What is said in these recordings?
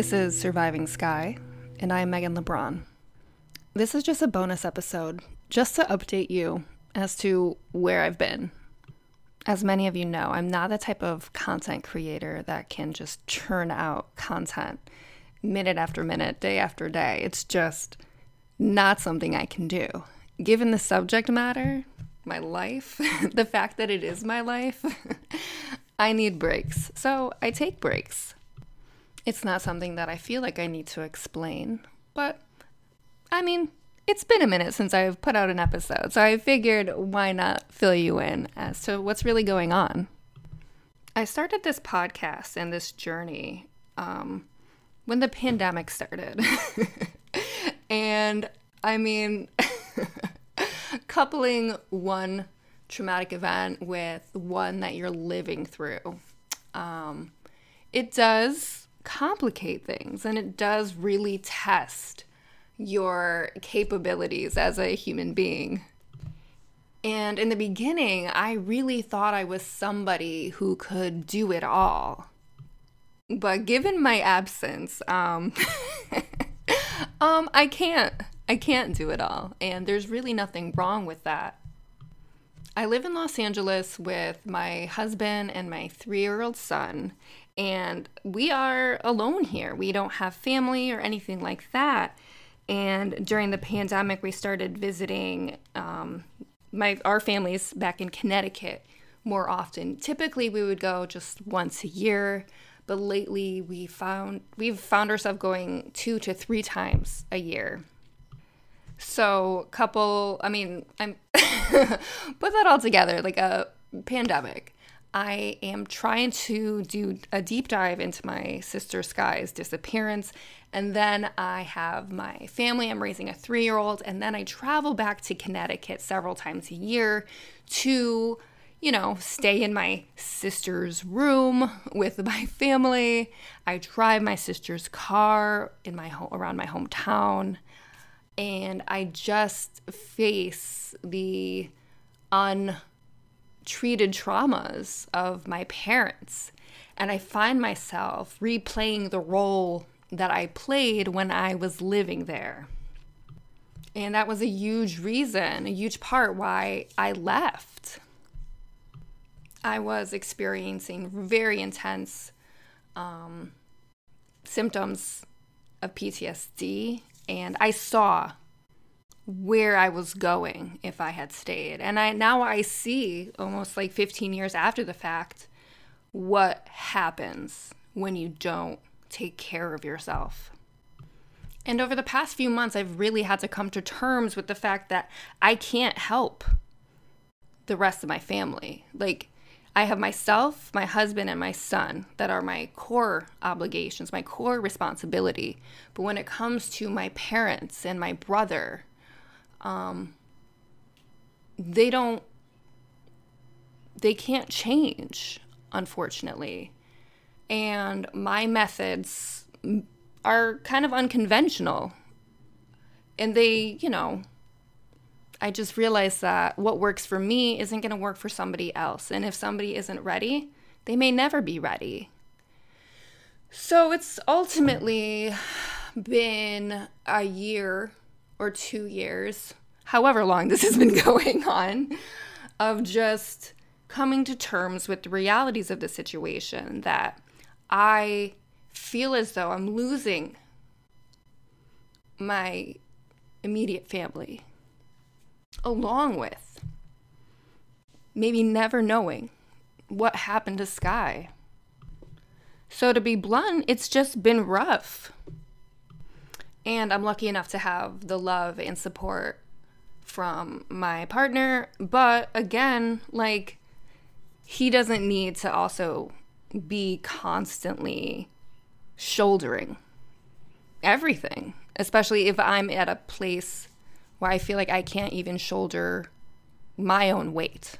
This is Surviving Skye, and I am Megan LeBron. This is just a bonus episode, just to update you as to where I've been. As many of you know, I'm not the type of content creator that can just churn out content minute after minute, day after day. It's just not something I can do. Given the subject matter, my life, the fact that it is my life, I need breaks. So I take breaks. It's not something that I feel like I need to explain, but I mean, it's been a minute since I've put out an episode, so I figured why not fill you in as to what's really going on. I started this podcast and this journey um, when the pandemic started. and I mean, coupling one traumatic event with one that you're living through, um, it does complicate things and it does really test your capabilities as a human being. And in the beginning, I really thought I was somebody who could do it all. But given my absence, um, um, I can't. I can't do it all. And there's really nothing wrong with that. I live in Los Angeles with my husband and my three year old son, and we are alone here. We don't have family or anything like that. And during the pandemic, we started visiting um, my our families back in Connecticut more often. Typically, we would go just once a year, but lately we found we've found ourselves going two to three times a year. So, couple, I mean, I'm put that all together like a pandemic. I am trying to do a deep dive into my sister Skye's disappearance. And then I have my family. I'm raising a three year old. And then I travel back to Connecticut several times a year to, you know, stay in my sister's room with my family. I drive my sister's car in my around my hometown. And I just face the un treated traumas of my parents. And I find myself replaying the role that I played when I was living there. And that was a huge reason, a huge part why I left. I was experiencing very intense um, symptoms of PTSD, and I saw where I was going if I had stayed. And I now I see almost like 15 years after the fact what happens when you don't take care of yourself. And over the past few months I've really had to come to terms with the fact that I can't help the rest of my family. Like I have myself, my husband, and my son that are my core obligations, my core responsibility. But when it comes to my parents and my brother, um, they don't they can't change unfortunately. And my methods are kind of unconventional. And they you know i just realized that what works for me isn't going to work for somebody else. And if somebody isn't ready they may never be ready. So it's ultimately been a year or two years, however long this has been going on, of just coming to terms with the realities of the situation that I feel as though I'm losing my immediate family, along with maybe never knowing what happened to Skye. So, to be blunt, it's just been rough. And I'm lucky enough to have the love and support from my partner. But again, like, he doesn't need to also be constantly shouldering everything, especially if I'm at a place where I feel like I can't even shoulder my own weight.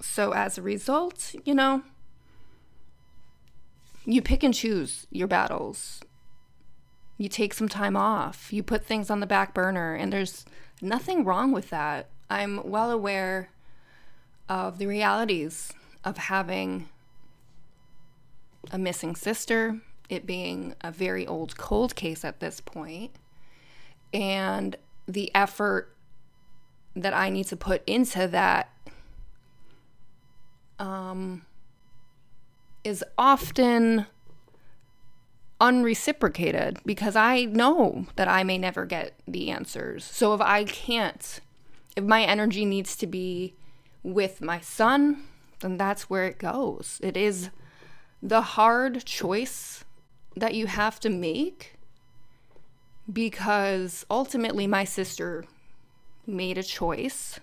So, as a result, you know, you pick and choose your battles you take some time off, you put things on the back burner, and there's nothing wrong with that. I'm well aware of the realities of having a missing sister it being a very old cold case at this point, and the effort that I need to put into that um, is often unreciprocated because I know that I may never get the answers. So if I can't, if my energy needs to be with my son, then that's where it goes. It is the hard choice that you have to make because ultimately my sister made a choice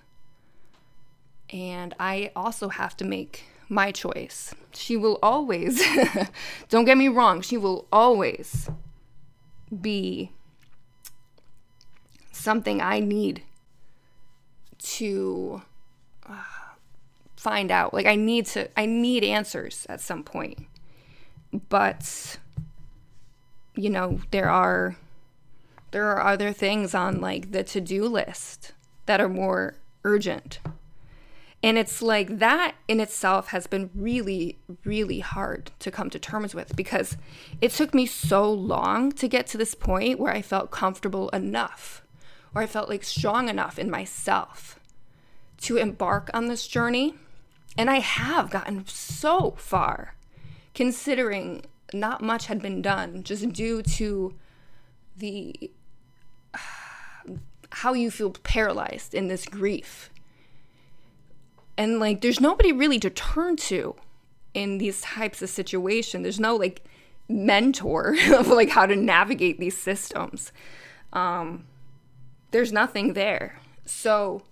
and I also have to make my choice. She will always, don't get me wrong, she will always be something I need to uh, find out. Like I need to I need answers at some point. But you know, there are there are other things on like the to-do list that are more urgent. And it's like that in itself has been really, really hard to come to terms with because it took me so long to get to this point where I felt comfortable enough or I felt like strong enough in myself to embark on this journey. And I have gotten so far considering not much had been done just due to the how you feel paralyzed in this grief and like there's nobody really to turn to in these types of situations there's no like mentor of like how to navigate these systems. Um there's nothing there. So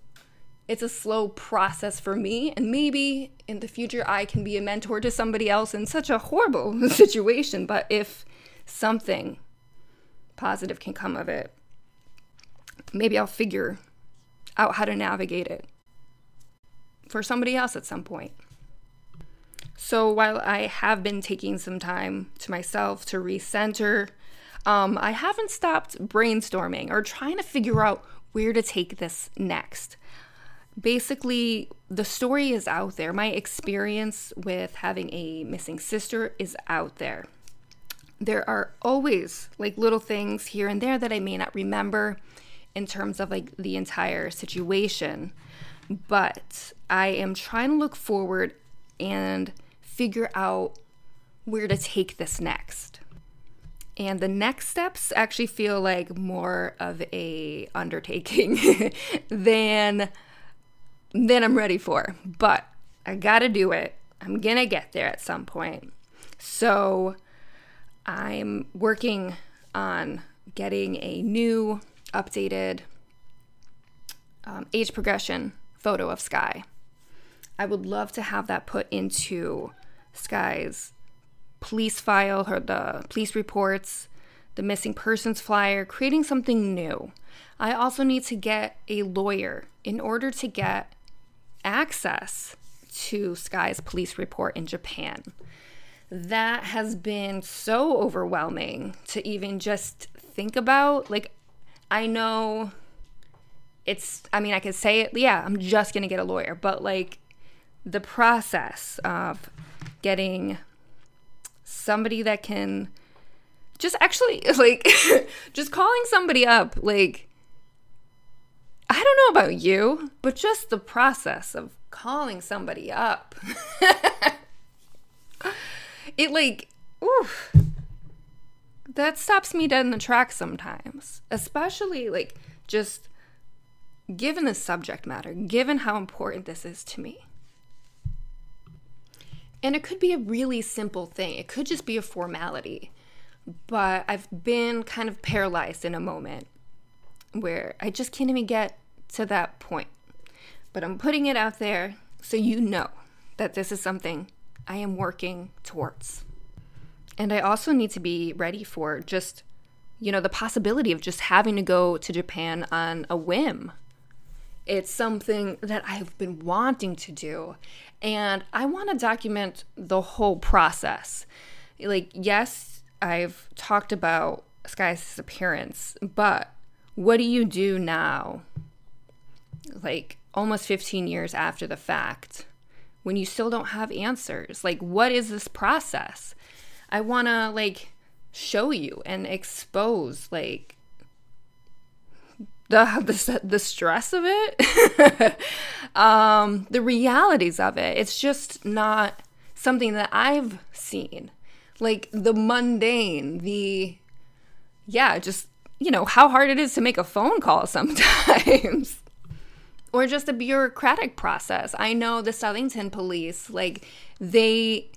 it's a slow process for me and maybe in the future i can be a mentor to somebody else in such a horrible situation but if something positive can come of it maybe i'll figure out how to navigate it for somebody else at some point. So while I have been taking some time to myself to recenter, um, I haven't stopped brainstorming or trying to figure out where to take this next. Basically, the story is out there. My experience with having a missing sister is out there. There are always like little things here and there that I may not remember in terms of like the entire situation but I am trying to look forward and figure out where to take this next. And the next steps actually feel like more of a undertaking than than I'm ready for. But I got to do it. I'm going to get there at some point. So I'm working on getting a new updated um, age progression photo of Skye. I would love to have that put into Skye's police file, or the police reports, the missing persons flyer, creating something new. I also need to get a lawyer in order to get access to Skye's police report in Japan. That has been so overwhelming to even just think about. Like, I know it's i mean i could say it yeah i'm just gonna get a lawyer but like the process of getting somebody that can just actually like just calling somebody up like i don't know about you but just the process of calling somebody up it like oof that stops me dead in the tracks sometimes especially like just given the subject matter, given how important this is to me. And it could be a really simple thing, it could just be a formality. But I've been kind of paralyzed in a moment where I just can't even get to that point. But I'm putting it out there so you know that this is something I am working towards. And I also need to be ready for just, you know, the possibility of just having to go to Japan on a whim it's something that I've been wanting to do. And I want to document the whole process. Like, yes, I've talked about Skye's appearance, but what do you do now? Like, almost 15 years after the fact, when you still don't have answers? Like, what is this process? I want to, like, show you and expose like the the, the stress of it um the realities of it. It's just not something that i've seen. Like the mundane the yeah just you know how hard it is to make a phone call sometimes. Or just a bureaucratic process. I know the southington police like they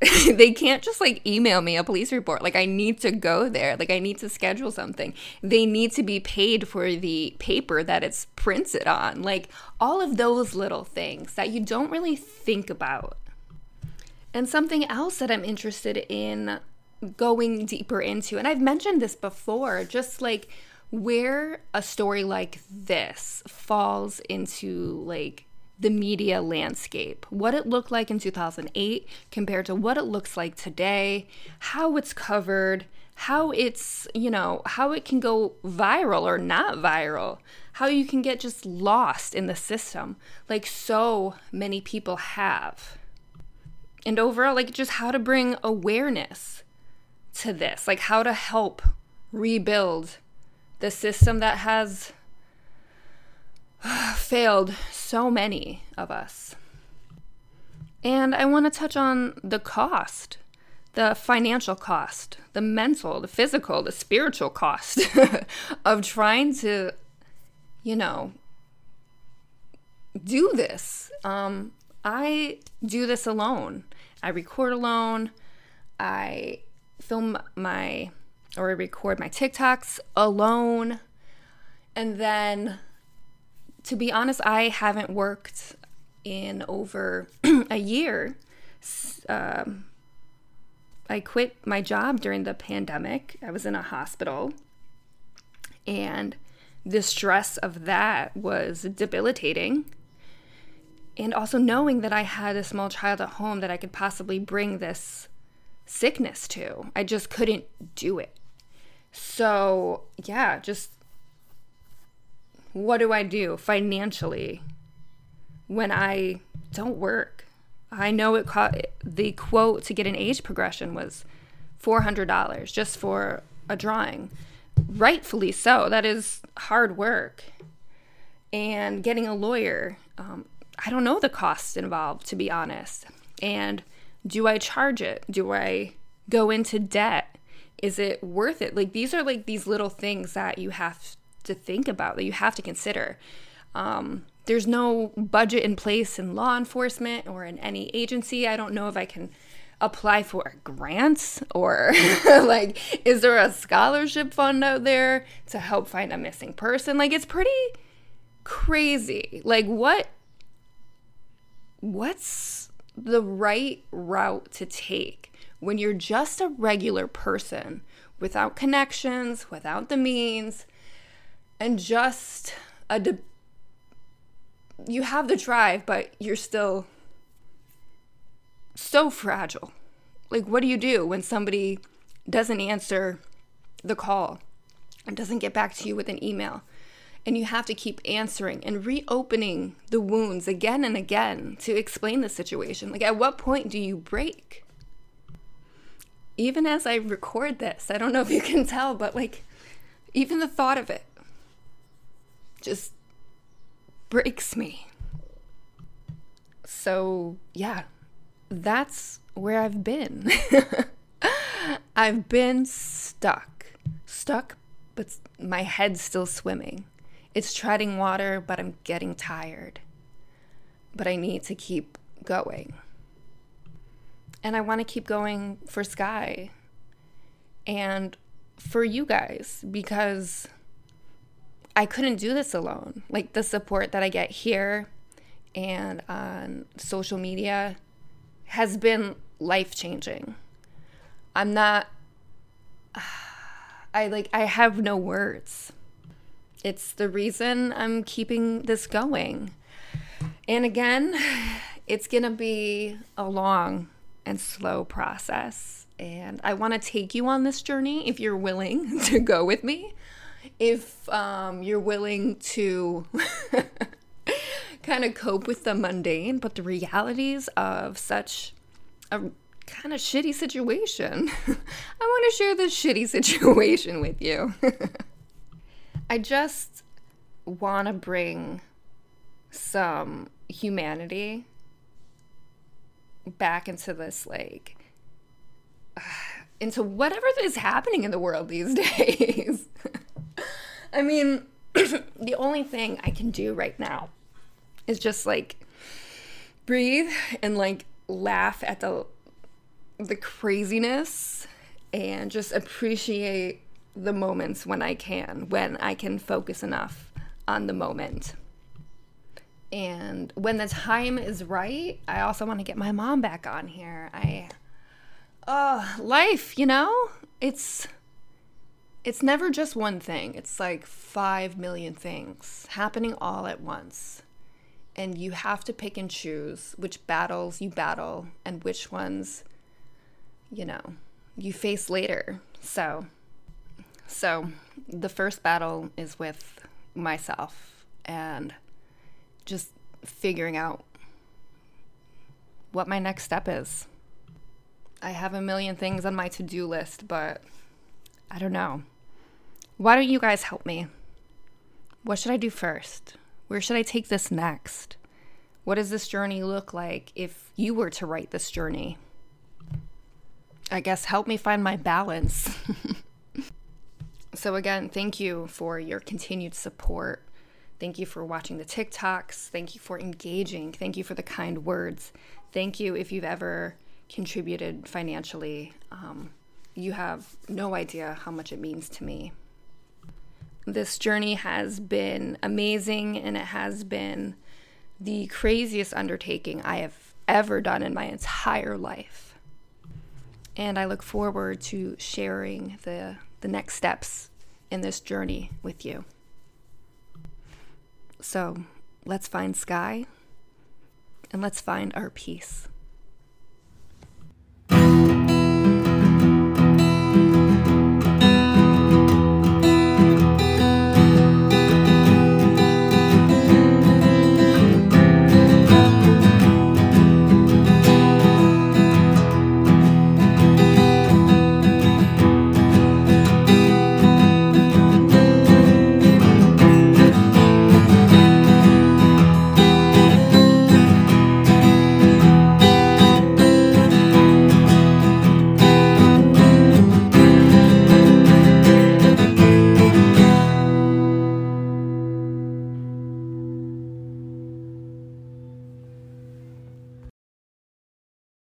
they can't just like email me a police report. Like I need to go there. Like I need to schedule something. They need to be paid for the paper that it's printed on. Like all of those little things that you don't really think about. And something else that I'm interested in going deeper into, and I've mentioned this before, just like where a story like this falls into like the media landscape, what it looked like in 2008 compared to what it looks like today, how it's covered, how it's, you know, how it can go viral or not viral, how you can get just lost in the system, like so many people have. And overall, like just how to bring awareness to this, like how to help rebuild the system that has failed so many of us. And I want to touch on the cost, the financial cost, the mental, the physical, the spiritual cost of trying to, you know, do this. Um, I do this alone. I record alone. I film my or record my TikToks alone. And then to be honest, I haven't worked in over a year. Um, I quit my job during the pandemic. I was in a hospital. And the stress of that was debilitating. And also knowing that I had a small child at home that I could possibly bring this sickness to. I just couldn't do it. So, yeah, just what do I do financially when I don't work? I know it co- the quote to get an age progression was $400 just for a drawing. Rightfully so. That is hard work. And getting a lawyer, um, I don't know the costs involved, to be honest. And do I charge it? Do I go into debt? Is it worth it? Like, these are like these little things that you have to think about that you have to consider. Um, there's no budget in place in law enforcement or in any agency. I don't know if I can apply for grants or like is there a scholarship fund out there to help find a missing person? Like it's pretty crazy. Like what what's the right route to take when you're just a regular person without connections, without the means, and just a de- you have the drive but you're still so fragile. Like what do you do when somebody doesn't answer the call and doesn't get back to you with an email? And you have to keep answering and reopening the wounds again and again to explain the situation. Like at what point do you break? Even as i record this i don't know if you can tell but like even the thought of it just breaks me. So, yeah, that's where I've been. I've been stuck. Stuck, but my head's still swimming. It's treading water, but I'm getting tired. But I need to keep going. And I want to keep going for Skye and for you guys because I couldn't do this alone. Like the support that I get here and on social media has been life changing. I'm not, I like, I have no words. It's the reason I'm keeping this going. And again, it's going to be a long and slow process. And I want to take you on this journey if you're willing to go with me if um, you're willing to kind of cope with the mundane, but the realities of such a kind of shitty situation. I want to share this shitty situation with you. I just want to bring some humanity back into this, like, into whatever is happening in the world these days. I mean, the only thing I can do right now is just like breathe and like laugh at the the craziness and just appreciate the moments when I can, when I can focus enough on the moment. And when the time is right, I also want to get my mom back on here. I uh life, you know? It's it's never just one thing. It's like 5 million things happening all at once. And you have to pick and choose which battles you battle and which ones you know, you face later. So so the first battle is with myself and just figuring out what my next step is. I have a million things on my to do list, but I don't know. Why don't you guys help me? What should I do first? Where should I take this next? What does this journey look like if you were to write this journey? I guess help me find my balance. so, again, thank you for your continued support. Thank you for watching the TikToks. Thank you for engaging. Thank you for the kind words. Thank you if you've ever contributed financially. Um, you have no idea how much it means to me. This journey has been amazing and it has been the craziest undertaking I have ever done in my entire life. And I look forward to sharing the, the next steps in this journey with you. So let's find Skye and let's find our peace.